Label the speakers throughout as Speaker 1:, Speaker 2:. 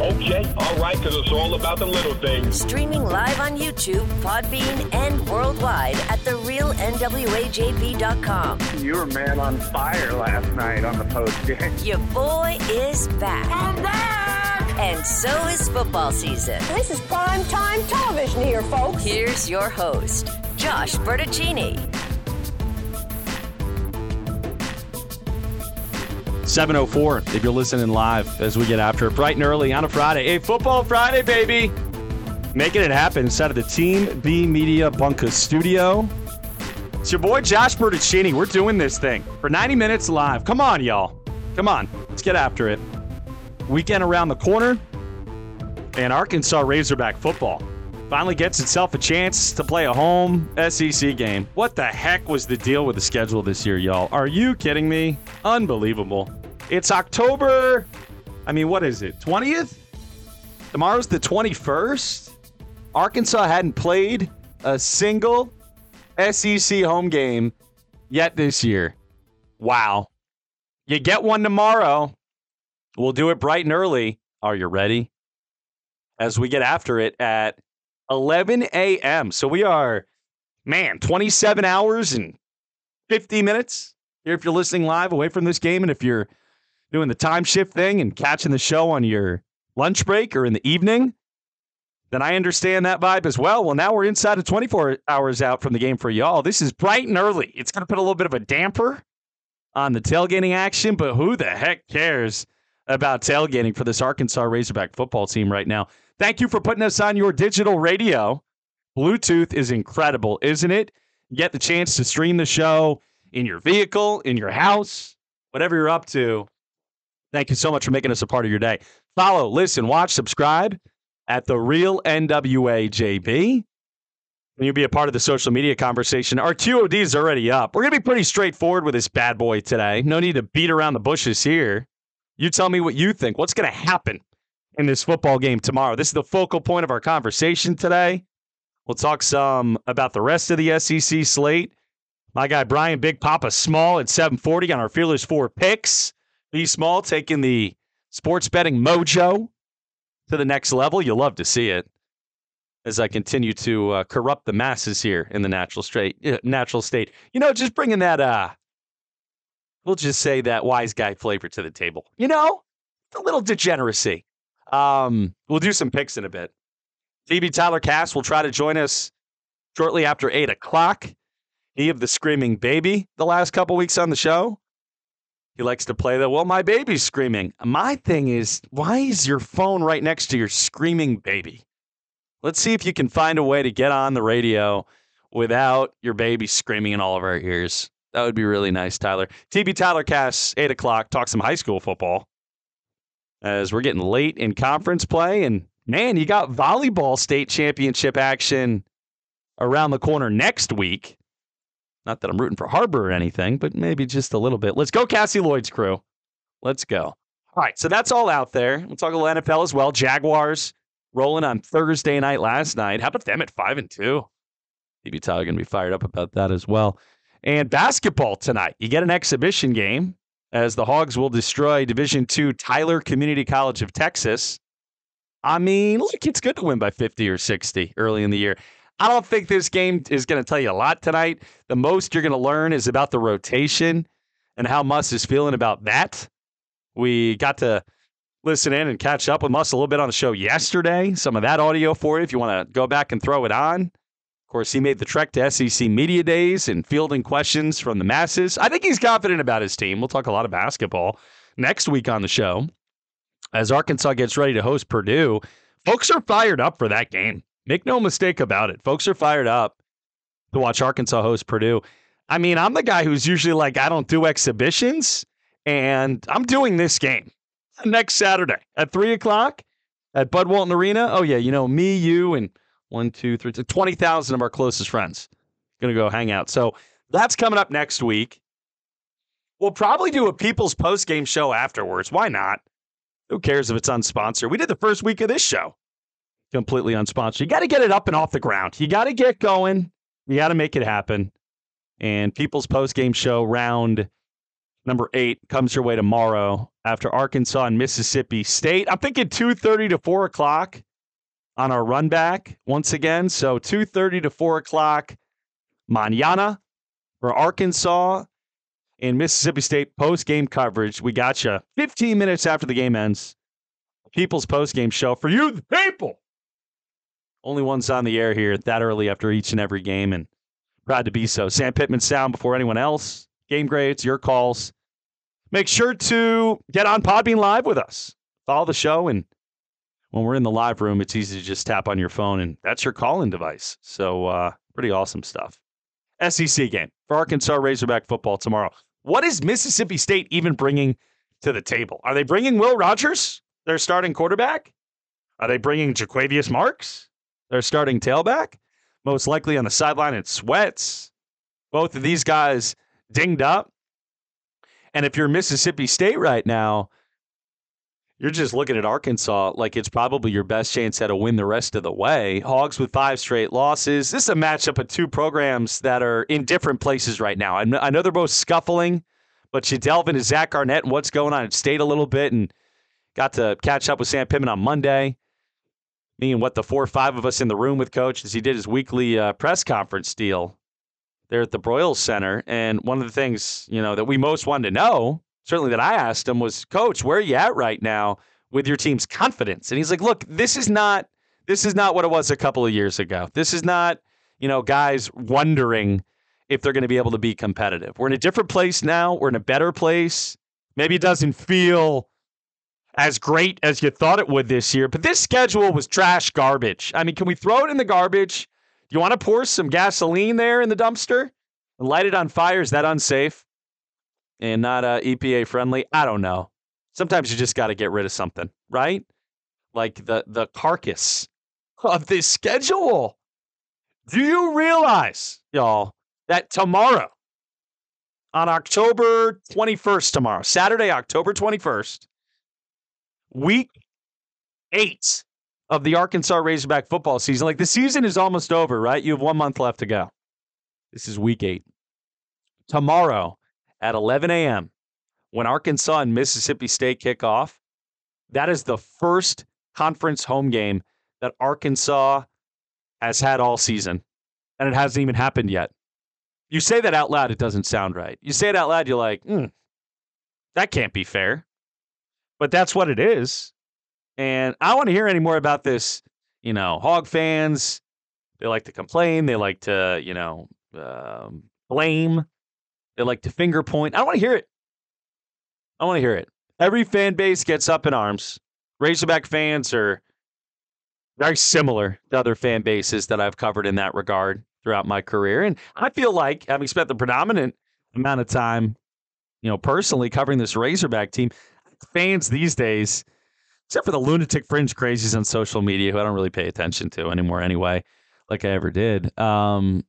Speaker 1: Okay, all right because it's all about the little things.
Speaker 2: Streaming live on YouTube, Podbean, and worldwide at therealnwajb.com.
Speaker 3: You were man on fire last night on the post game.
Speaker 2: Your boy is back.
Speaker 4: I'm back!
Speaker 2: And so is football season.
Speaker 5: This is prime time television here, folks.
Speaker 2: Here's your host, Josh Bertuccini.
Speaker 6: 704 if you're listening live as we get after it bright and early on a Friday. A football Friday, baby. Making it happen inside of the Team B Media Bunker studio. It's your boy Josh Bertuccini. We're doing this thing for 90 minutes live. Come on, y'all. Come on. Let's get after it. Weekend around the corner, and Arkansas Razorback football finally gets itself a chance to play a home SEC game. What the heck was the deal with the schedule this year, y'all? Are you kidding me? Unbelievable. It's October, I mean, what is it, 20th? Tomorrow's the 21st. Arkansas hadn't played a single SEC home game yet this year. Wow. You get one tomorrow. We'll do it bright and early. Are you ready? As we get after it at 11 a.m. So we are, man, 27 hours and 50 minutes here if you're listening live away from this game. And if you're doing the time shift thing and catching the show on your lunch break or in the evening, then I understand that vibe as well. Well, now we're inside of 24 hours out from the game for y'all. This is bright and early. It's going to put a little bit of a damper on the tailgating action, but who the heck cares about tailgating for this Arkansas Razorback football team right now? Thank you for putting us on your digital radio. Bluetooth is incredible, isn't it? Get the chance to stream the show in your vehicle, in your house, whatever you're up to. Thank you so much for making us a part of your day. Follow, listen, watch, subscribe at the real NWA JB. And you'll be a part of the social media conversation. Our QOD is already up. We're going to be pretty straightforward with this bad boy today. No need to beat around the bushes here. You tell me what you think. What's going to happen in this football game tomorrow? This is the focal point of our conversation today. We'll talk some about the rest of the SEC slate. My guy Brian Big Papa Small at 740 on our Fearless Four picks. B Small taking the sports betting mojo to the next level. You'll love to see it as I continue to uh, corrupt the masses here in the natural state. Uh, natural state. You know, just bringing that. Uh, we'll just say that wise guy flavor to the table. You know, a little degeneracy. Um, we'll do some picks in a bit. TB Tyler Cass will try to join us shortly after eight o'clock. He of the screaming baby the last couple weeks on the show. He likes to play the well, my baby's screaming. My thing is, why is your phone right next to your screaming baby? Let's see if you can find a way to get on the radio without your baby screaming in all of our ears. That would be really nice, Tyler. TB Tyler Cass, 8 o'clock, talk some high school football as we're getting late in conference play. And man, you got volleyball state championship action around the corner next week. Not that I'm rooting for Harbor or anything, but maybe just a little bit. Let's go, Cassie Lloyd's crew. Let's go. All right, so that's all out there. We'll talk a little NFL as well. Jaguars rolling on Thursday night last night. How about them at five and two? TB Tyler gonna be fired up about that as well. And basketball tonight. You get an exhibition game as the Hogs will destroy Division Two Tyler Community College of Texas. I mean, look, it's good to win by 50 or 60 early in the year. I don't think this game is going to tell you a lot tonight. The most you're going to learn is about the rotation and how Muss is feeling about that. We got to listen in and catch up with Muss a little bit on the show yesterday. Some of that audio for you if you want to go back and throw it on. Of course, he made the trek to SEC Media Days and fielding questions from the masses. I think he's confident about his team. We'll talk a lot of basketball next week on the show. As Arkansas gets ready to host Purdue, folks are fired up for that game. Make no mistake about it. Folks are fired up to watch Arkansas host Purdue. I mean, I'm the guy who's usually like, I don't do exhibitions, and I'm doing this game next Saturday at three o'clock. at Bud Walton Arena. Oh, yeah, you know, me, you, and one, two, three, 20,000 of our closest friends going to go hang out. So that's coming up next week. We'll probably do a people's post game show afterwards. Why not? Who cares if it's unsponsored? We did the first week of this show completely unsponsored. You got to get it up and off the ground. You got to get going. You got to make it happen. And people's post game show round number eight comes your way tomorrow after Arkansas and Mississippi State. I'm thinking 2:30 to 4 o'clock on our run back once again. So 2:30 to 4 o'clock mañana for Arkansas and Mississippi State post game coverage. We got you 15 minutes after the game ends. People's post game show for you, the people. Only one's on the air here that early after each and every game, and proud to be so. Sam Pittman sound before anyone else. Game grades, your calls. Make sure to get on Podbean Live with us. Follow the show, and when we're in the live room, it's easy to just tap on your phone, and that's your call-in device. So, uh, pretty awesome stuff. SEC game for Arkansas Razorback football tomorrow. What is Mississippi State even bringing to the table? Are they bringing Will Rogers, their starting quarterback? Are they bringing Jo'quavious Marks, their starting tailback? Most likely on the sideline in sweats. Both of these guys dinged up. And if you're Mississippi State right now, you're just looking at Arkansas like it's probably your best chance at a win the rest of the way. Hogs with five straight losses. This is a matchup of two programs that are in different places right now. I know they're both scuffling, but you delve into Zach Arnett and what's going on at State a little bit and got to catch up with Sam Pittman on Monday. Me and what the four or five of us in the room with Coach as he did his weekly uh, press conference deal there at the Broyles Center. And one of the things, you know, that we most wanted to know certainly that I asked him was, Coach, where are you at right now with your team's confidence? And he's like, Look, this is not this is not what it was a couple of years ago. This is not, you know, guys wondering if they're going to be able to be competitive. We're in a different place now. We're in a better place. Maybe it doesn't feel as great as you thought it would this year, but this schedule was trash garbage. I mean, can we throw it in the garbage? Do you want to pour some gasoline there in the dumpster and light it on fire? Is that unsafe? and not uh, EPA friendly. I don't know. Sometimes you just got to get rid of something, right? Like the the carcass of this schedule. Do you realize, y'all, that tomorrow, on October 21st, tomorrow, Saturday, October 21st, week eight of the Arkansas Razorback football season. Like the season is almost over, right? You have one month left to go. This is week eight. Tomorrow, at 11 a.m. when Arkansas and Mississippi State kick off. That is the first conference home game that Arkansas has had all season, and it hasn't even happened yet. You say that out loud, it doesn't sound right. You say it out loud, you're like, hmm, that can't be fair. But that's what it is. And I want to hear any more about this. You know, hog fans, they like to complain. They like to, you know, um, blame. They like to finger point. I don't want to hear it. I want to hear it. Every fan base gets up in arms. Razorback fans are very similar to other fan bases that I've covered in that regard throughout my career. And I feel like having spent the predominant amount of time, you know, personally covering this Razorback team, fans these days, except for the lunatic fringe crazies on social media who I don't really pay attention to anymore anyway, like I ever did, um,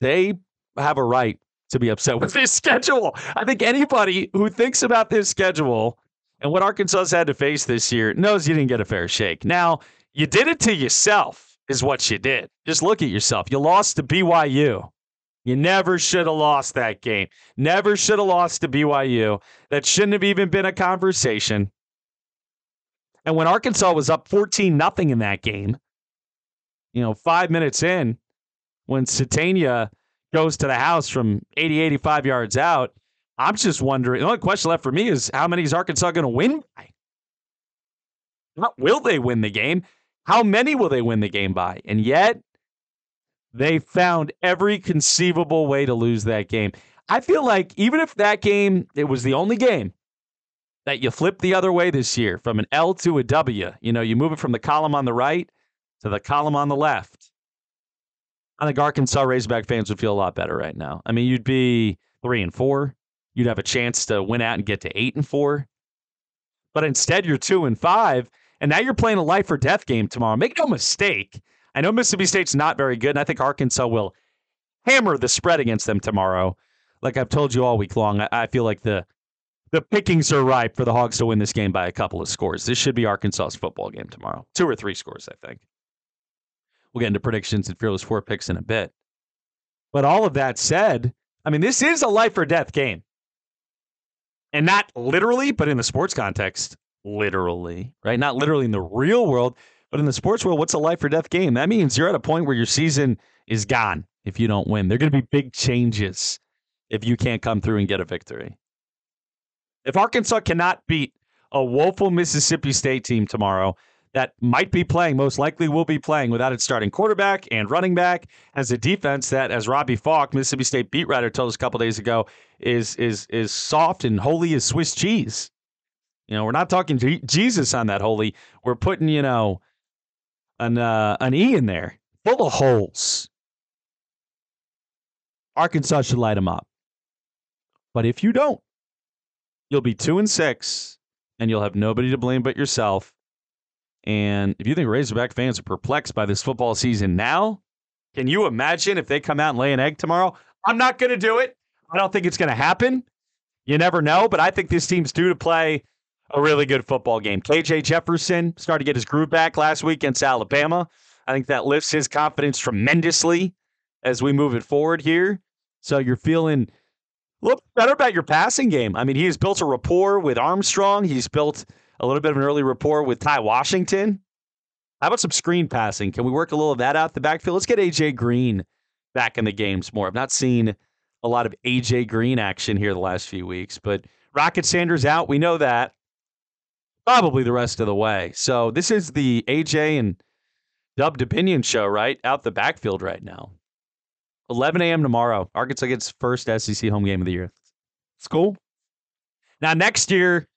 Speaker 6: they have a right to be upset with this schedule. I think anybody who thinks about this schedule and what Arkansas had to face this year knows you didn't get a fair shake. Now, you did it to yourself, is what you did. Just look at yourself. You lost to BYU. You never should have lost that game. Never should have lost to BYU. That shouldn't have even been a conversation. And when Arkansas was up 14 nothing in that game, you know, five minutes in, when Sategna goes to the house from 80, 85 yards out. I'm just wondering. The only question left for me is how many is Arkansas going to win by? Not will they win the game? How many will they win the game by? And yet, they found every conceivable way to lose that game. I feel like even if that game, it was the only game that you flip the other way this year from an L to a W, you know, you move it from the column on the right to the column on the left. I think Arkansas Razorback fans would feel a lot better right now. I mean, you'd be three and four. You'd have a chance to win out and get to eight and four. But instead, you're two and five. And now you're playing a life or death game tomorrow. Make no mistake. I know Mississippi State's not very good, and I think Arkansas will hammer the spread against them tomorrow. Like I've told you all week long, I, feel like the the pickings are ripe for the Hogs to win this game by a couple of scores. This should be Arkansas's football game tomorrow. Two or three scores, I think. We'll get into predictions and Fearless Four picks in a bit. But all of that said, I mean, this is a life or death game. And not literally, but in the sports context, literally, right? Not literally in the real world, but in the sports world, what's a life or death game? That means you're at a point where your season is gone if you don't win. There are going to be big changes if you can't come through and get a victory. If Arkansas cannot beat a woeful Mississippi State team tomorrow that might be playing, most likely will be playing without its starting quarterback and running back, as a defense that, as Robbie Falk, Mississippi State beat writer, told us a couple days ago, is is is soft and holy as Swiss cheese. You know, we're not talking Jesus on that holy. We're putting, you know, an uh, an E in there, full of holes. Arkansas should light them up. But if you don't, you'll be two and six, and you'll have nobody to blame but yourself. And if you think Razorback fans are perplexed by this football season now, can you imagine if they come out and lay an egg tomorrow? I'm not going to do it. I don't think it's going to happen. You never know, but I think this team's due to play a really good football game. KJ Jefferson started to get his groove back last week against Alabama. I think that lifts his confidence tremendously as we move it forward here. So you're feeling a little better about your passing game. I mean, he has built a rapport with Armstrong. He's built a little bit of an early rapport with Ty Washington. How about some screen passing? Can we work a little of that out the backfield? Let's get AJ Green back in the games more. I've not seen a lot of AJ Green action here the last few weeks, but Rocket Sanders out. We know that. Probably the rest of the way. So this is the AJ and Dubinion show, right? Out the backfield right now. 11 a.m. tomorrow. Arkansas gets first SEC home game of the year. It's cool. Now, next year,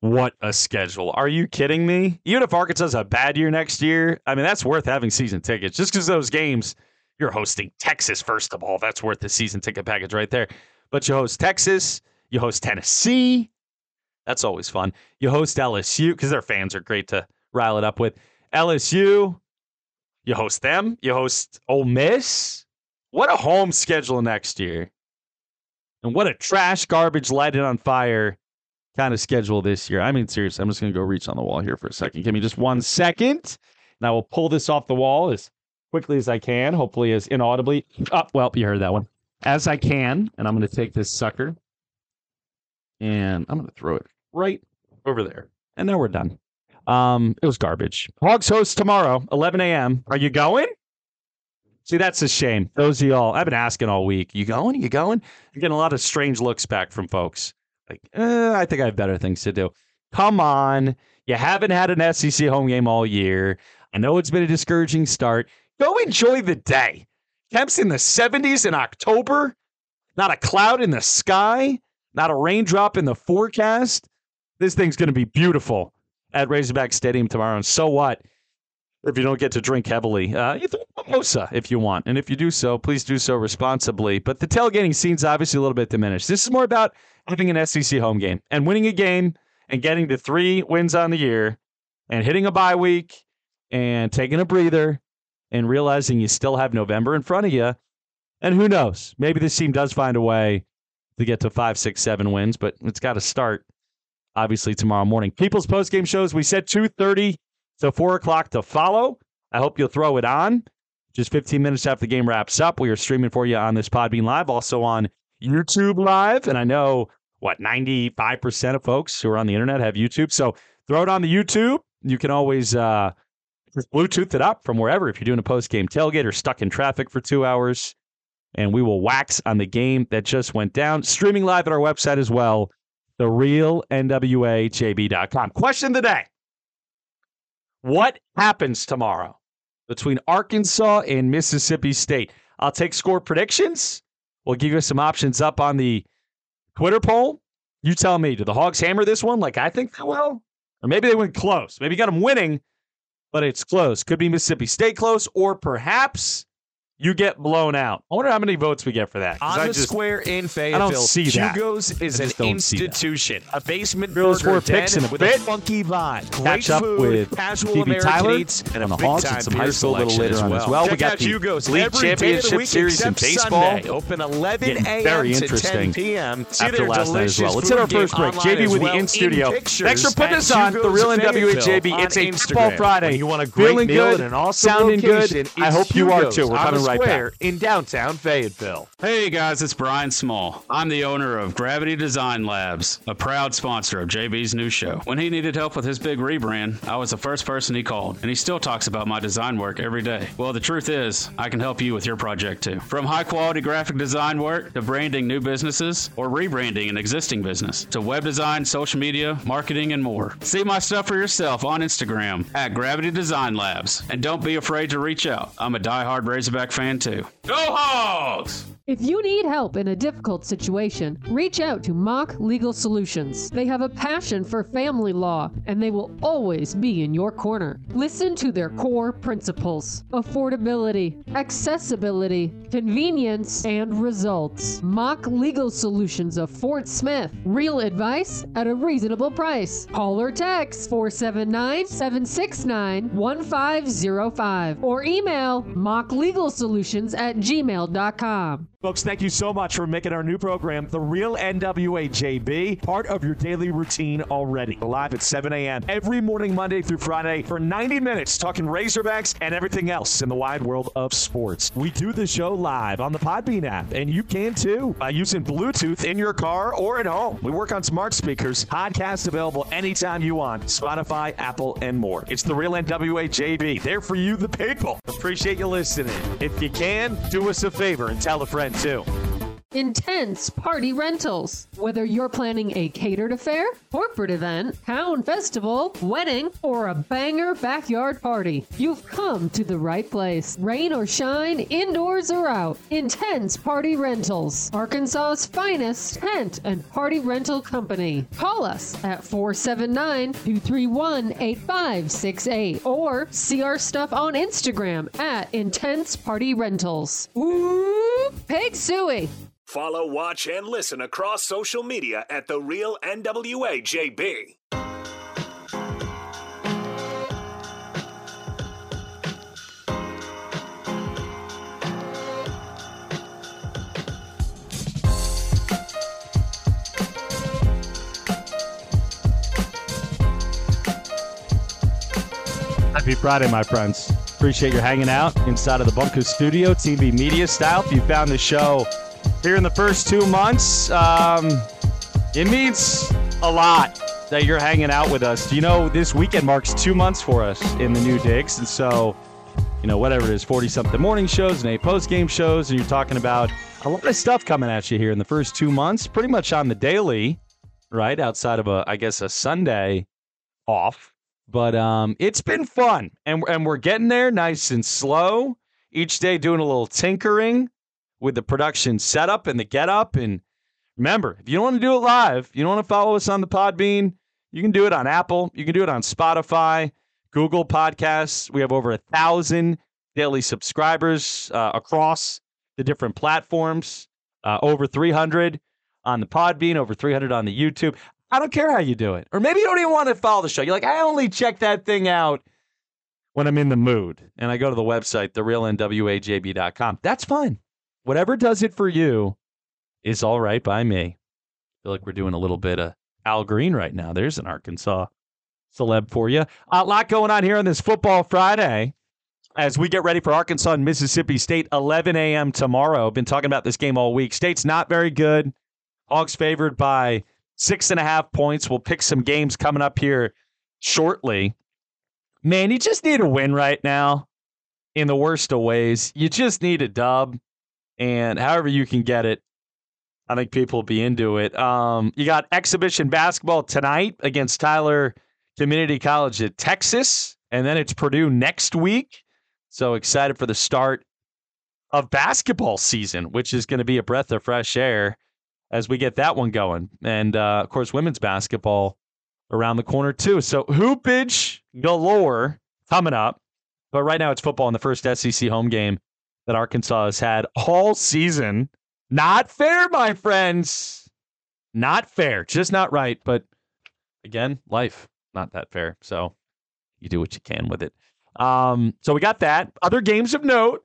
Speaker 6: what a schedule. Are you kidding me? Even if Arkansas has a bad year next year, I mean, that's worth having season tickets. Just because those games, you're hosting Texas, first of all. That's worth the season ticket package right there. But you host Texas, you host Tennessee. That's always fun. You host LSU because their fans are great to rile it up with. LSU, you host them. You host Ole Miss. What a home schedule next year. And what a trash, garbage, lighted on fire kind of schedule this year. I mean, seriously, I'm just going to go reach on the wall here for a second. Give me just one second. And I will pull this off the wall as quickly as I can, hopefully as inaudibly. Oh, well, you heard that one. As I can. And I'm going to take this sucker and I'm going to throw it right over there. And now we're done. Um, it was garbage. Hogs host tomorrow, 11 a.m. Are you going? See, that's a shame. Those of y'all, I've been asking all week. You going? You going? I'm getting a lot of strange looks back from folks. Like, eh, I think I have better things to do. Come on. You haven't had an SEC home game all year. I know it's been a discouraging start. Go enjoy the day. Temps in the 70s in October. Not a cloud in the sky. Not a raindrop in the forecast. This thing's going to be beautiful at Razorback Stadium tomorrow. And so what? if you don't get to drink heavily. Uh, you throw a mimosa if you want. And if you do so, please do so responsibly. But the tailgating scene's obviously a little bit diminished. This is more about having an SEC home game and winning a game and getting to three wins on the year and hitting a bye week and taking a breather and realizing you still have November in front of you. And who knows? Maybe this team does find a way to get to five, six, seven wins, but it's got to start obviously tomorrow morning. People's post game shows, we said 2.30 to four o'clock to follow. I hope you'll throw it on. Just 15 minutes after the game wraps up, we are streaming for you on this Podbean Live, also on YouTube Live. And I know what 95% of folks who are on the internet have YouTube. So throw it on the YouTube. You can always uh, Bluetooth it up from wherever if you're doing a post game tailgate or stuck in traffic for two hours. And we will wax on the game that just went down. Streaming live at our website as well, the real NWAJB.com. Question of the day. What happens tomorrow between Arkansas and Mississippi State? I'll take score predictions. We'll give you some options up on the Twitter poll. You tell me, do the Hogs hammer this one like I think they will? Or maybe they went close. Maybe you got them winning, but it's close. Could be Mississippi State close, or perhaps you get blown out. I wonder how many votes we get for that.
Speaker 7: On
Speaker 6: I
Speaker 7: the
Speaker 6: just-
Speaker 7: square in Fayetteville,
Speaker 6: don't see that.
Speaker 7: Hugo's is an
Speaker 6: just don't see that.
Speaker 7: institution. A basement
Speaker 6: Bills
Speaker 7: burger
Speaker 6: for picks
Speaker 7: den
Speaker 6: in a
Speaker 7: with
Speaker 6: bit.
Speaker 7: a funky vibe. Great
Speaker 6: Catch up
Speaker 7: food,
Speaker 6: with
Speaker 7: casual American
Speaker 6: Tyler
Speaker 7: eats, and
Speaker 6: on
Speaker 7: a big-time
Speaker 6: and some
Speaker 7: beer
Speaker 6: high school a little later
Speaker 7: as
Speaker 6: on
Speaker 7: well.
Speaker 6: as well. We got the
Speaker 7: Hugo's
Speaker 6: league
Speaker 7: every day of the
Speaker 6: championship
Speaker 7: week
Speaker 6: series in baseball.
Speaker 7: Sunday. Open 11 a.m.
Speaker 6: very
Speaker 7: to 10
Speaker 6: interesting
Speaker 7: p.m. See
Speaker 6: after last night as well. Let's hit our first break. JB with the in studio. Thanks for putting us on the real
Speaker 7: on
Speaker 6: It's a football Friday.
Speaker 7: You want a great meal and an awesome
Speaker 6: sounding good. I hope you are too. We're coming
Speaker 7: the
Speaker 6: right
Speaker 7: square
Speaker 6: back.
Speaker 7: in downtown Fayetteville.
Speaker 8: Hey guys, it's Brian Small. I'm the owner of Gravity Design Labs, a proud sponsor of JB's new show. When he needed help with his big rebrand, I was the first person he called, and he still talks about my design work every day. Well, the truth is, I can help you with your project too. From high quality graphic design work to branding new businesses or rebranding an existing business to web design, social media, marketing, and more. See my stuff for yourself on Instagram at Gravity Design Labs. And don't be afraid to reach out. I'm a diehard Razorback fan too. Go Hogs!
Speaker 9: If you need help in a difficult situation, reach out to Mock Legal Solutions. They have a passion for family law and they will always be in your corner. Listen to their core principles affordability, accessibility, convenience, and results. Mock Legal Solutions of Fort Smith. Real advice at a reasonable price. Call or text 479 769 1505 or email mocklegalsolutions at gmail.com.
Speaker 7: Folks, thank you so much for making our new program, The Real NWA JB, part of your daily routine already. Live at 7 a.m. every morning, Monday through Friday, for 90 minutes, talking Razorbacks and everything else in the wide world of sports. We do the show live on the Podbean app, and you can too by using Bluetooth in your car or at home. We work on smart speakers, podcasts available anytime you want, Spotify, Apple, and more. It's The Real NWA JB, there for you, the people. Appreciate you listening. If you can, do us a favor and tell a friend too.
Speaker 9: Intense Party Rentals. Whether you're planning a catered affair, corporate event, town festival, wedding, or a banger backyard party, you've come to the right place. Rain or shine, indoors or out, Intense Party Rentals. Arkansas's finest tent and party rental company. Call us at 479 231 8568 or see our stuff on Instagram at Intense Party Rentals. Ooh, Pig Suey.
Speaker 10: Follow, watch, and listen across social media at The Real NWA JB.
Speaker 6: Happy Friday, my friends. Appreciate you hanging out inside of the Bunker Studio, TV media style. If you found the show here in the first two months, um, it means a lot that you're hanging out with us. You know this weekend marks two months for us in the new digs? And so, you know, whatever it is, 40 something morning shows and eight post game shows, and you're talking about a lot of stuff coming at you here in the first two months, pretty much on the daily, right? Outside of a, I guess, a Sunday off. But um, it's been fun, and and we're getting there nice and slow. Each day, doing a little tinkering with the production setup and the get up. And remember, if you don't want to do it live, you don't want to follow us on the Podbean. You can do it on Apple. You can do it on Spotify, Google Podcasts. We have over a thousand daily subscribers uh, across the different platforms. Uh, over 300 on the Podbean, over 300 on the YouTube. I don't care how you do it. Or maybe you don't even want to follow the show. You're like, I only check that thing out when I'm in the mood. And I go to the website, therealnwajb.com. That's fine. Whatever does it for you is all right by me. I feel like we're doing a little bit of Al Green right now. There's an Arkansas celeb for you. A lot going on here on this Football Friday as we get ready for Arkansas and Mississippi State, 11 a.m. tomorrow. Been talking about this game all week. State's not very good. Hogs favored by six and a half points. We'll pick some games coming up here shortly. Man, you just need a win right now in the worst of ways. You just need a dub. And however you can get it, I think people will be into it. Um, you got exhibition basketball tonight against Tyler Community College at Texas. And then it's Purdue next week. So excited for the start of basketball season, which is going to be a breath of fresh air as we get that one going. And uh, of course, women's basketball around the corner too. So hoopage galore coming up. But right now it's football in the first SEC home game that Arkansas has had all season. Not fair, my friends. Not fair. Just not right. But again, life, not that fair. So you do what you can with it. Um, so we got that. Other games of note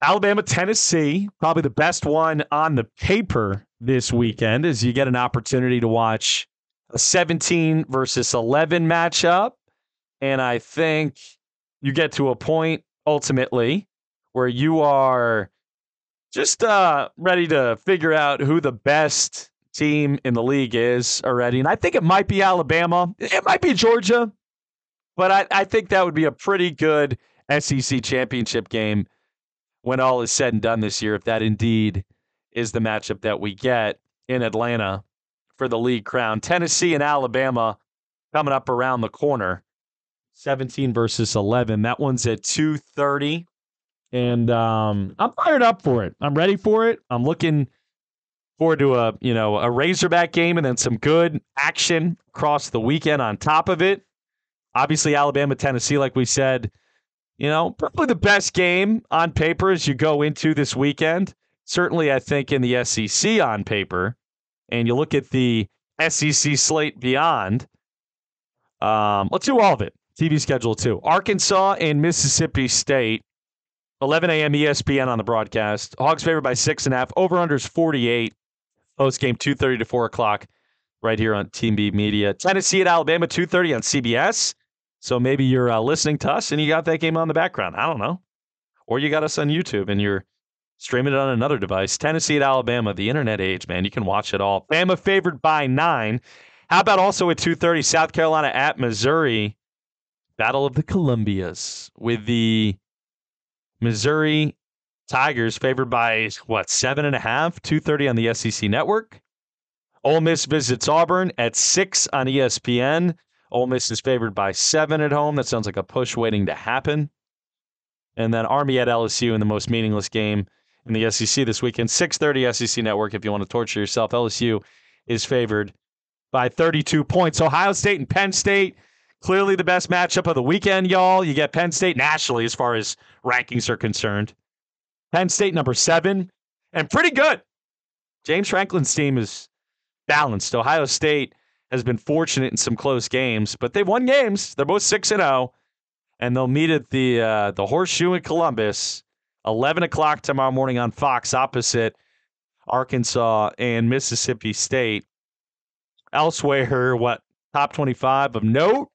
Speaker 6: Alabama, Tennessee, probably the best one on the paper this weekend as you get an opportunity to watch a 17 versus 11 matchup. And I think you get to a point ultimately where you are just uh, ready to figure out who the best team in the league is already. And I think it might be Alabama, it might be Georgia, but I, I think that would be a pretty good SEC championship game when all is said and done this year, if that indeed is the matchup that we get in Atlanta for the league crown. Tennessee and Alabama coming up around the corner. 17 versus 11. That one's at 2:30 and um, I'm fired up for it. I'm ready for it. I'm looking forward to a, you know, a Razorback game and then some good action across the weekend on top of it. Obviously Alabama Tennessee like we said you know, probably the best game on paper as you go into this weekend. Certainly, I think in the SEC on paper, and you look at the SEC slate beyond. Um, let's do all of it. TV schedule too. Arkansas and Mississippi State. 11 a.m. ESPN on the broadcast. Hogs favored by six and a half. Over unders 48. Post game 2:30 to 4 o'clock, right here on Team B Media. Tennessee at Alabama 2:30 on CBS. So maybe you're uh, listening to us and you got that game on the background. I don't know. Or you got us on YouTube and you're streaming it on another device. Tennessee at Alabama, the internet age, man. You can watch it all. Bama favored by nine. How about also at 2.30, South Carolina at Missouri? Battle of the Columbias with the Missouri Tigers favored by, what, seven and a half? 2.30 on the SEC network. Ole Miss visits Auburn at 6 on ESPN. Ole Miss is favored by seven at home. That sounds like a push waiting to happen. And then Army at LSU in the most meaningless game in the SEC this weekend. 6:30 SEC Network. If you want to torture yourself, LSU is favored by 32 points. Ohio State and Penn State. Clearly the best matchup of the weekend, y'all. You get Penn State nationally as far as rankings are concerned. Penn State number seven, and pretty good. James Franklin's team is balanced. Ohio State has been fortunate in some close games, but they've won games. They're both six and zero, and they'll meet at the uh, the Horseshoe in Columbus, eleven o'clock tomorrow morning on Fox, opposite Arkansas and Mississippi State. Elsewhere, what top twenty five of note?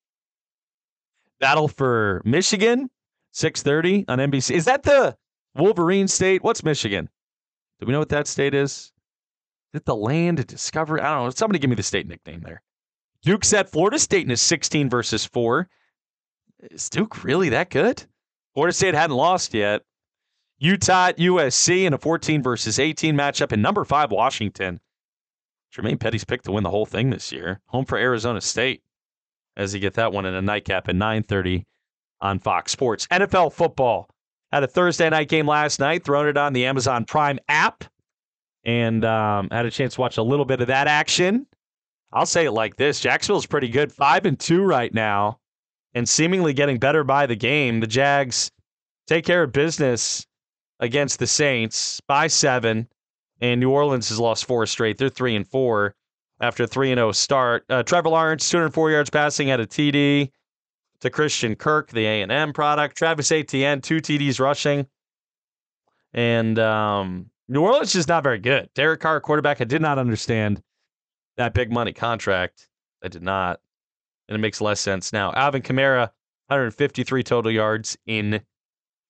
Speaker 6: Battle for Michigan, six thirty on NBC. Is that the Wolverine State? What's Michigan? Do we know what that state is? Is it the land of discovery? I don't know. Somebody give me the state nickname there. Duke's at Florida State in a 16 versus 4. Is Duke really that good? Florida State hadn't lost yet. Utah at USC in a 14 versus 18 matchup. And number five, Washington. Jermaine Petty's picked to win the whole thing this year. Home for Arizona State as you get that one in a nightcap at 9.30 on Fox Sports. NFL football. Had a Thursday night game last night, thrown it on the Amazon Prime app and um, had a chance to watch a little bit of that action. I'll say it like this: Jacksonville's pretty good, five and two right now, and seemingly getting better by the game. The Jags take care of business against the Saints by seven, and New Orleans has lost four straight. They're three and four after a three and zero oh start. Uh, Trevor Lawrence, two hundred four yards passing at a TD to Christian Kirk, the A and M product. Travis Etienne, two TDs rushing, and um, New Orleans is not very good. Derek Carr, quarterback, I did not understand that big money contract. I did not. And it makes less sense now. Alvin Kamara, 153 total yards in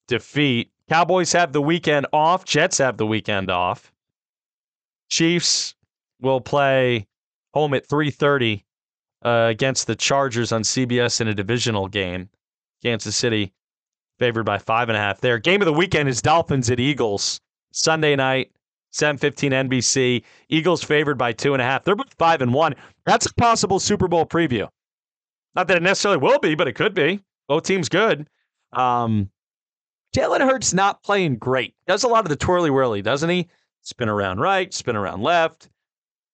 Speaker 6: defeat. Cowboys have the weekend off. Jets have the weekend off. Chiefs will play home at 3:30 uh, against the Chargers on CBS in a divisional game. Kansas City favored by five and a half there. Game of the weekend is Dolphins at Eagles. Sunday night, 7:15 NBC. Eagles favored by two and a half. They're both five and one. That's a possible Super Bowl preview. Not that it necessarily will be, but it could be. Both teams good. Um, Jalen Hurts not playing great. Does a lot of the twirly whirly, doesn't he? Spin around right, spin around left.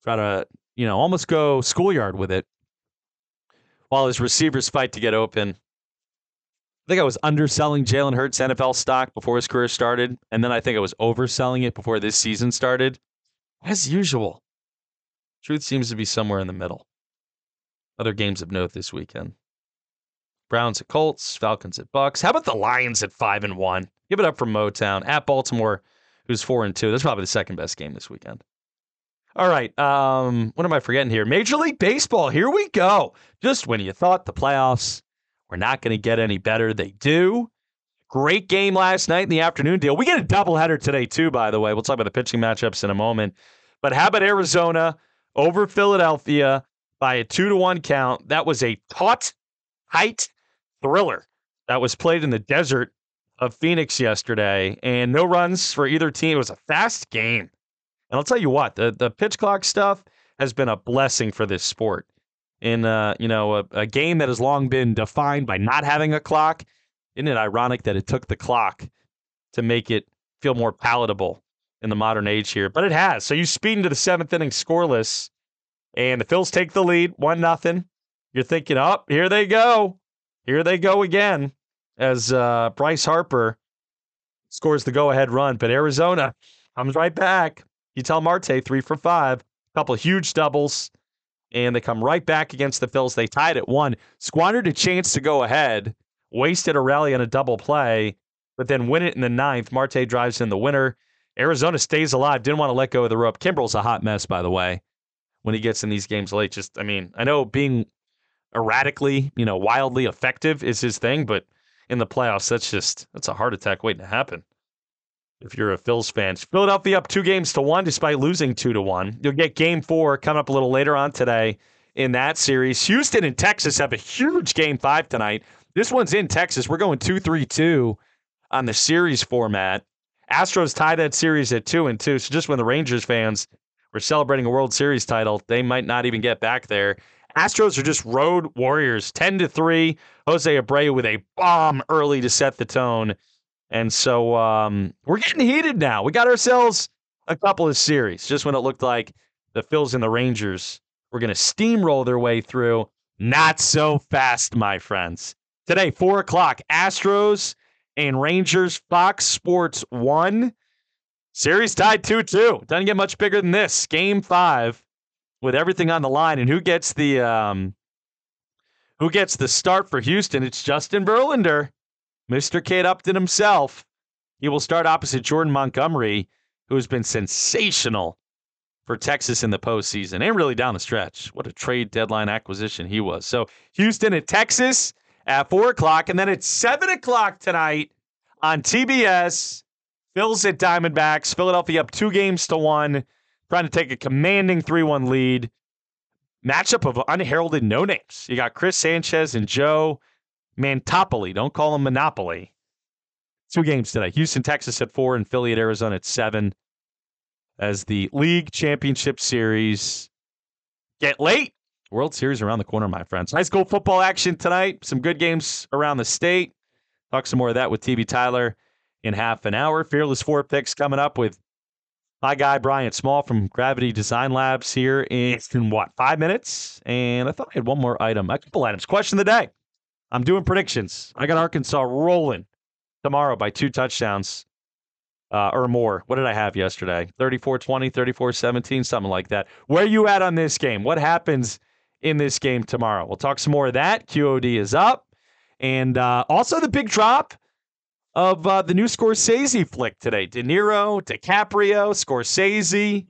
Speaker 6: Try to, you know, almost go schoolyard with it. While his receivers fight to get open. I think I was underselling Jalen Hurts NFL stock before his career started, and then I think I was overselling it before this season started. As usual, truth seems to be somewhere in the middle. Other games of note this weekend: Browns at Colts, Falcons at Bucks. How about the Lions at five and one? Give it up for Motown at Baltimore, who's four and two. That's probably the second best game this weekend. All right. Um, what am I forgetting here? Major League Baseball. Here we go. Just when you thought the playoffs were not going to get any better, they do. Great game last night in the afternoon deal. We get a doubleheader today, too, by the way. We'll talk about the pitching matchups in a moment. But how about Arizona over Philadelphia by a two to one count? That was a taut, height thriller that was played in the desert of Phoenix yesterday, and no runs for either team. It was a fast game. And I'll tell you what, the, the pitch clock stuff has been a blessing for this sport. In uh, you know, a, a game that has long been defined by not having a clock, isn't it ironic that it took the clock to make it feel more palatable in the modern age here? But it has. So you speed into the seventh inning scoreless, and the Phils take the lead, one nothing. You're thinking, oh, here they go, here they go again, as uh, Bryce Harper scores the go-ahead run. But Arizona comes right back. Ketel Marte, three for five, a couple huge doubles, and they come right back against the Phils. They tied at one, squandered a chance to go ahead, wasted a rally on a double play, but then win it in the ninth. Marte drives in the winner. Arizona stays alive. Didn't want to let go of the rope. Kimbrel's a hot mess, by the way, when he gets in these games late. Just, I mean, I know being erratically, you know, wildly effective is his thing, but in the playoffs, that's just that's a heart attack waiting to happen if you're a Phils fan. Philadelphia up two games to one despite losing two to one. You'll get game four coming up a little later on today in that series. Houston and Texas have a huge game five tonight. This one's in Texas. We're going 2 3 2 on the series format. Astros tie that series at 2 and 2. So just when the Rangers fans were celebrating a World Series title, they might not even get back there. Astros are just road warriors 10 to 3. Jose Abreu with a bomb early to set the tone. And so um, we're getting heated now. We got ourselves a couple of series just when it looked like the Phils and the Rangers were going to steamroll their way through. Not so fast, my friends. Today, 4 o'clock, Astros and Rangers, Fox Sports 1. Series tied 2 2. Doesn't get much bigger than this. Game five with everything on the line. And who gets the um, who gets the start for Houston? It's Justin Verlander. Mr. Kate Upton himself. He will start opposite Jordan Montgomery, who has been sensational for Texas in the postseason and really down the stretch. What a trade deadline acquisition he was. So Houston at Texas at four o'clock, and then at seven o'clock tonight on TBS. Phil's at Diamondbacks. Philadelphia up two games to one, trying to take a commanding 3 1 lead. Matchup of unheralded no names. You got Chris Sanchez and Joe Mantiply. Don't call them Monopoly. Two games today. Houston, Texas at four, and Philly at Arizona at seven. As the league championship series get late. World Series around the corner, my friends. High school football action tonight. Some good games around the state. Talk some more of that with TB Tyler in half an hour. Fearless Four picks coming up with my guy Brian Small from Gravity Design Labs here in, in what five minutes. And I thought I had one more item, a couple items. Question of the day. I'm doing predictions. I got Arkansas rolling tomorrow by two touchdowns uh, or more. What did I have yesterday? 34 20, 34 17, something like that. Where you at on this game? What happens in this game tomorrow? We'll talk some more of that. QOD is up. And uh, also the big drop of uh, the new Scorsese flick today. De Niro, DiCaprio, Scorsese,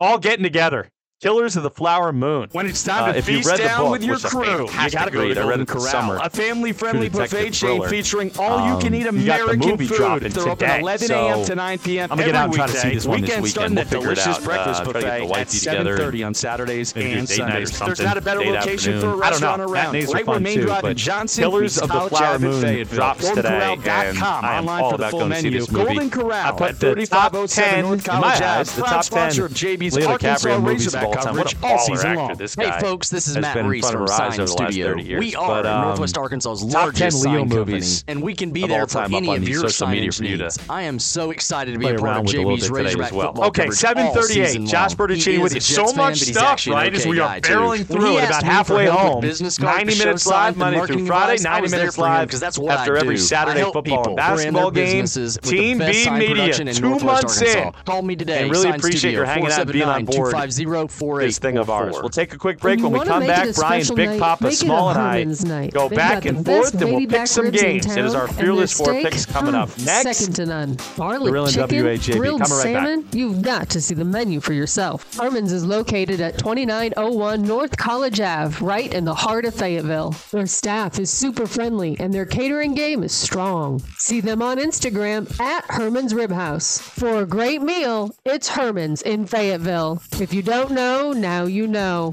Speaker 6: all getting together. Killers of the Flower Moon.
Speaker 7: When it's time to uh, feast down book, with your crew, you gotta go to Golden Corral. A family-friendly buffet chain featuring all-you-can-eat um, American food. They're open 11 a.m. to 9 p.m.
Speaker 6: I'm gonna get out and try to see this one
Speaker 7: weekend
Speaker 6: this
Speaker 7: weekend.
Speaker 6: We'll
Speaker 7: delicious
Speaker 6: it out.
Speaker 7: breakfast
Speaker 6: uh,
Speaker 7: buffet at 7:30 on Saturdays and Sundays. There's not a better location for a restaurant around. Right where Main Drive in Johnson
Speaker 6: Killers of the Flower Moon drops today, and I am all about going to see this movie.
Speaker 7: Golden Corral
Speaker 6: I put the top 10 North College Ave,
Speaker 7: the top 10
Speaker 6: sponsor of JB's Arkansas Razorback all the time. What a
Speaker 11: all season long.
Speaker 6: this
Speaker 11: Hey, folks, this is Matt
Speaker 6: been
Speaker 11: Reese from
Speaker 6: our eyes
Speaker 11: Sign
Speaker 6: over the last
Speaker 11: Studio.
Speaker 6: 30 years.
Speaker 11: We are
Speaker 6: But, um,
Speaker 11: Northwest Arkansas's largest
Speaker 6: 10 Leo
Speaker 11: sign company, and we can be there for any of your
Speaker 6: social media for you to
Speaker 11: needs. I am so excited to be a part
Speaker 6: around
Speaker 11: of
Speaker 6: with a little
Speaker 11: JB's Razorback
Speaker 6: as well.
Speaker 11: football
Speaker 6: Okay, 7:38. Josh
Speaker 11: long.
Speaker 6: Bertuccini
Speaker 11: He
Speaker 6: with you. So much stuff, right, as we are
Speaker 11: guy,
Speaker 6: barreling through it
Speaker 11: asked
Speaker 6: about halfway
Speaker 11: help
Speaker 6: home.
Speaker 11: business
Speaker 6: 90 minutes live Monday through Friday, 90 minutes
Speaker 11: live him,
Speaker 6: live
Speaker 11: 'cause that's what
Speaker 6: after every. Saturday football and basketball
Speaker 11: their
Speaker 6: game.
Speaker 11: businesses with the
Speaker 6: Team B Media,
Speaker 11: production in
Speaker 6: two months in.
Speaker 11: Call me today.
Speaker 6: And really appreciate
Speaker 11: Studio,
Speaker 6: your hanging out and being on board.
Speaker 11: 479-250-4844.
Speaker 6: This thing of ours. We'll take a quick break. When we come back,
Speaker 9: it
Speaker 6: Brian, Big
Speaker 9: night,
Speaker 6: Papa,
Speaker 9: make
Speaker 6: Small, and I
Speaker 9: night.
Speaker 6: go
Speaker 9: They've
Speaker 6: back and forth, and we'll pick some games. It is our Fearless Four picks coming up next.
Speaker 9: Second to none. Garlic
Speaker 6: The Real
Speaker 9: chicken,
Speaker 6: NWA JB.
Speaker 9: grilled
Speaker 6: Coming right back.
Speaker 9: salmon. You've got to see the menu for yourself. Herman's is located at 2901 North College Ave, right in the heart of Fayetteville. Their staff is super friendly, and their catering game is strong. See them on Instagram at Herman's Rib House. For a great meal, it's Herman's in Fayetteville. If you don't know, now you know.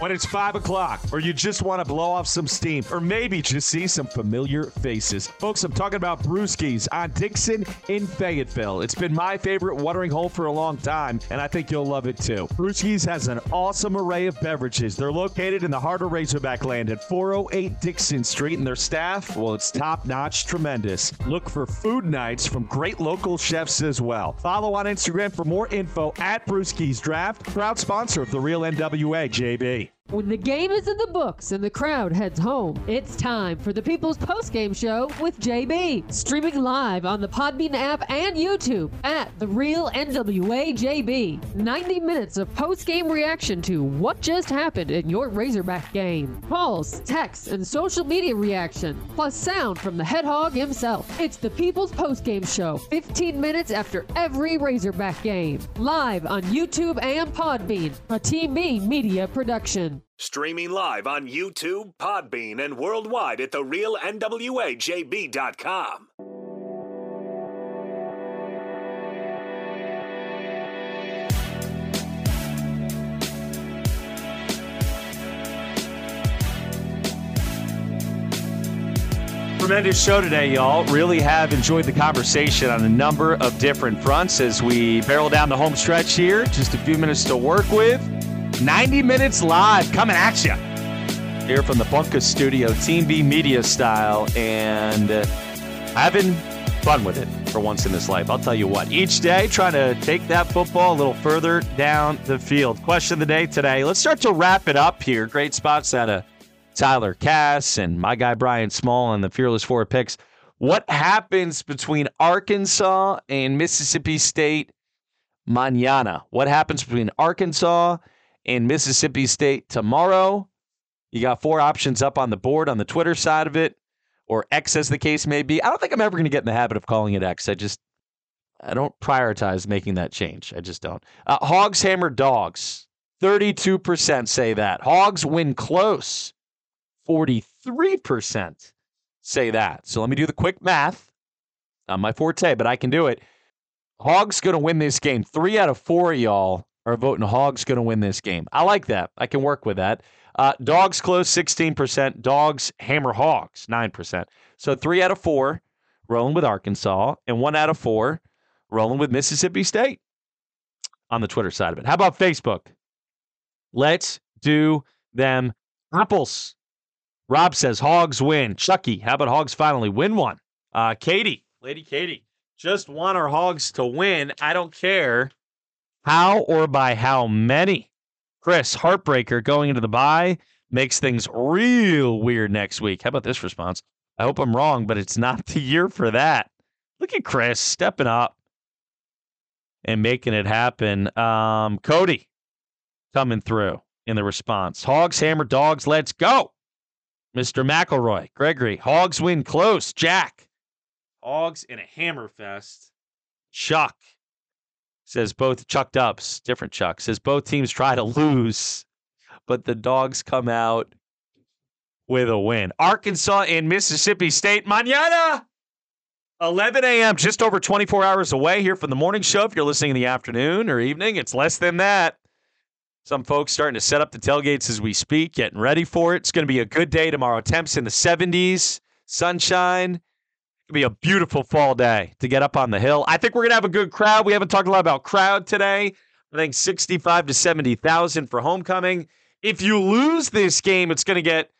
Speaker 7: When it's 5 o'clock, or you just want to blow off some steam, or maybe just see some familiar faces. Folks, I'm talking about Brewskis on Dixon in Fayetteville. It's been my favorite watering hole for a long time, and I think you'll love it too. Brewskis has an awesome array of beverages. They're located in the heart of Razorback Land at 408 Dixon Street, and their staff, well, it's top notch, tremendous. Look for food nights from great local chefs as well. Follow on Instagram for more info at Brewskis Draft, proud sponsor of the Real NWA, JB.
Speaker 9: When the game is in the books and the crowd heads home, it's time for the People's Postgame Show with JB. Streaming live on the Podbean app and YouTube at The Real NWA JB. 90 minutes of postgame reaction to what just happened in your Razorback game. Calls, texts, and social media reaction, plus sound from the head hog himself. It's the People's Postgame Show, 15 minutes after every Razorback game. Live on YouTube and Podbean, a Team B media production.
Speaker 10: Streaming live on YouTube, Podbean, and worldwide at therealnwajb.com.
Speaker 6: Tremendous show today, y'all. Really have enjoyed the conversation on a number of different fronts as we barrel down the home stretch here. Just a few minutes to work with. 90 minutes live coming at you here from the Bunka Studio, Team B Media style, and uh, having fun with it for once in this life. I'll tell you what, each day trying to take that football a little further down the field. Question of the day today. Let's start to wrap it up here. Great spots out of Tyler Cass and my guy Brian Small and the Fearless Four picks. What happens between Arkansas and Mississippi State mañana? What happens between Arkansas and Mississippi State tomorrow? You got four options up on the board on the Twitter side of it, or X as the case may be. I don't think I'm ever going to get in the habit of calling it X. I just, I don't prioritize making that change. I just don't. Uh, Hogs hammer dogs. 32% say that. Hogs win close. 43% say that. So let me do the quick math. Not my forte, but I can do it. Hogs going to win this game. Three out of four y'all are voting Hogs going to win this game. I like that. I can work with that. Uh, dogs close 16%. Dogs hammer Hogs 9%. So three out of four rolling with Arkansas, and one out of four rolling with Mississippi State on the Twitter side of it. How about Facebook? Let's do them apples. Rob says Hogs win. Chucky, how about Hogs finally win one? Uh, Katie, Lady Katie, just want our Hogs to win. I don't care how or by how many. Chris, heartbreaker going into the bye makes things real weird next week. How about this response? I hope I'm wrong, but it's not the year for that. Look at Chris stepping up and making it happen. Um, Cody coming through in the response. Hogs, hammer, dogs, let's go. Mr. McElroy, Gregory, Hogs win close. Jack, Hogs in a hammer fest. Chuck says both Chuck Dubs, different Chuck, says both teams try to lose, but the dogs come out with a win. Arkansas and Mississippi State, mañana. 11 a.m., just over 24 hours away here from the morning show. If you're listening in the afternoon or evening, it's less than that. Some folks starting to set up the tailgates as we speak, getting ready for it. It's going to be a good day tomorrow. Temps in the 70s, sunshine. It'll be a beautiful fall day to get up on the hill. I think we're to have a good crowd. We haven't talked a lot about crowd today. I think 65 to 70,000 for homecoming. If you lose this game, it's to get,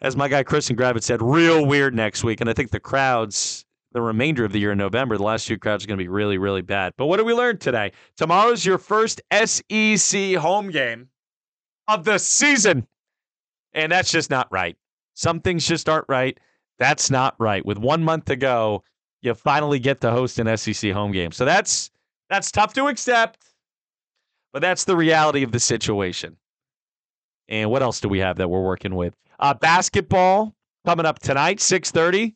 Speaker 6: as my guy Kristen Gravitz said, real weird next week. And I think the crowds, the remainder of the year in November, the last two crowds are going to be really, really bad. But what did we learn today? Tomorrow's your first SEC home game of the season. And that's just not right. Some things just aren't right. That's not right. With one month to go, you finally get to host an SEC home game. So that's that's tough to accept, but that's the reality of the situation. And what else do we have that we're working with? Uh, basketball coming up tonight, 6:30.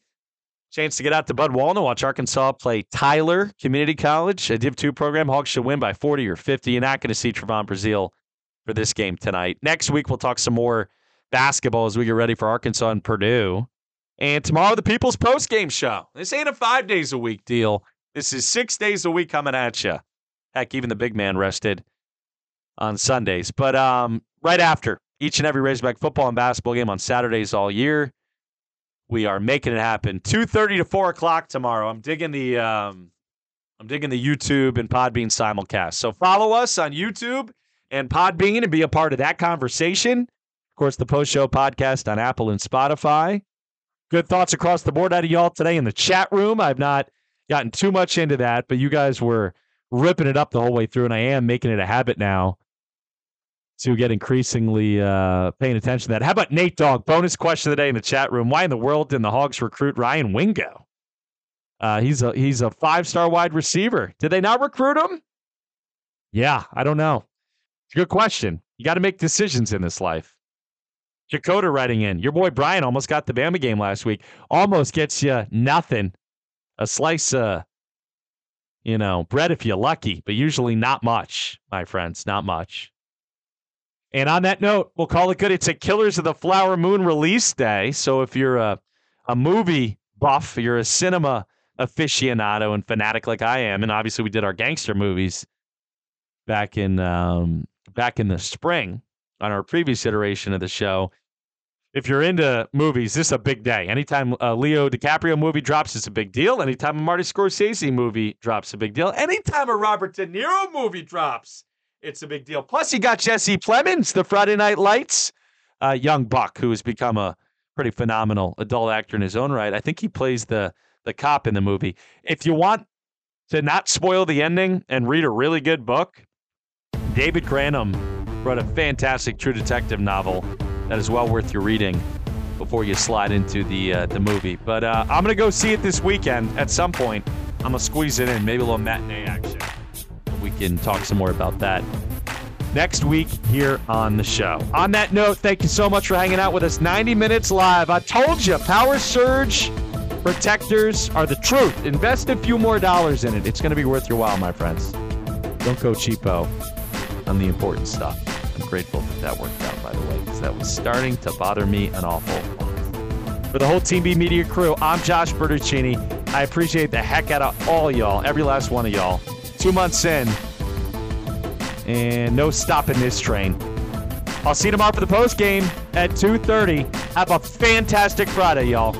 Speaker 6: Chance to get out to Bud Walton watch Arkansas play Tyler Community College, a Div 2 program. Hawks should win by 40 or 50. You're not going to see Trevon Brazile for this game tonight. Next week, we'll talk some more basketball as we get ready for Arkansas and Purdue. And tomorrow, the People's Post Game Show. This ain't a five days a week deal. This is six days a week coming at you. Heck, even the big man rested on Sundays. But um, right after each and every Razorback football and basketball game on Saturdays all year, we are making it happen. Two thirty to four o'clock tomorrow. I'm digging the um, I'm digging the YouTube and Podbean simulcast. So follow us on YouTube and Podbean and be a part of that conversation. Of course, the post show podcast on Apple and Spotify. Good thoughts across the board out of y'all today in the chat room. I've not gotten too much into that, but you guys were ripping it up the whole way through, and I am making it a habit now to get increasingly uh, paying attention to that. How about Nate Dogg? Bonus question of the day in the chat room. Why in the world didn't the Hogs recruit Ryan Wingo? Uh, he's a he's a five star wide receiver. Did they not recruit him? Yeah, I don't know. It's a good question. You got to make decisions in this life. Dakota writing in. Your boy Brian almost got the Bama game last week. Almost gets you nothing. A slice of, you know, bread if you're lucky, but usually not much, my friends. Not much. And on that note, we'll call it good. It's a Killers of the Flower Moon release day. So if you're a, a movie buff, you're a cinema aficionado and fanatic like I am, and obviously we did our gangster movies back in um, back in the spring on our previous iteration of the show. If you're into movies, this is a big day. Anytime a Leo DiCaprio movie drops, it's a big deal. Anytime a Marty Scorsese movie drops, a big deal. Anytime a Robert De Niro movie drops, it's a big deal. Plus, you got Jesse Plemons, the Friday Night Lights uh, young buck, who has become a pretty phenomenal adult actor in his own right. I think he plays the the cop in the movie. If you want to not spoil the ending and read a really good book, David Grann wrote a fantastic True Detective novel that is well worth your reading before you slide into the uh, the movie. But uh, I'm gonna go see it this weekend at some point. I'm gonna squeeze it in, maybe a little matinee action. We can talk some more about that next week here on the show. On that note, thank you so much for hanging out with us. 90 minutes live. I told you, Power Surge protectors are the truth. Invest a few more dollars in it. It's to be worth your while, my friends. Don't go cheapo on the important stuff. I'm grateful that that worked out, by the way, because that was starting to bother me an awful lot. For the whole Team B Media crew, I'm Josh Bertuccini. I appreciate the heck out of all y'all, every last one of y'all. Two months in, and no stopping this train. I'll see you tomorrow for the post game at 2:30. Have a fantastic Friday, y'all.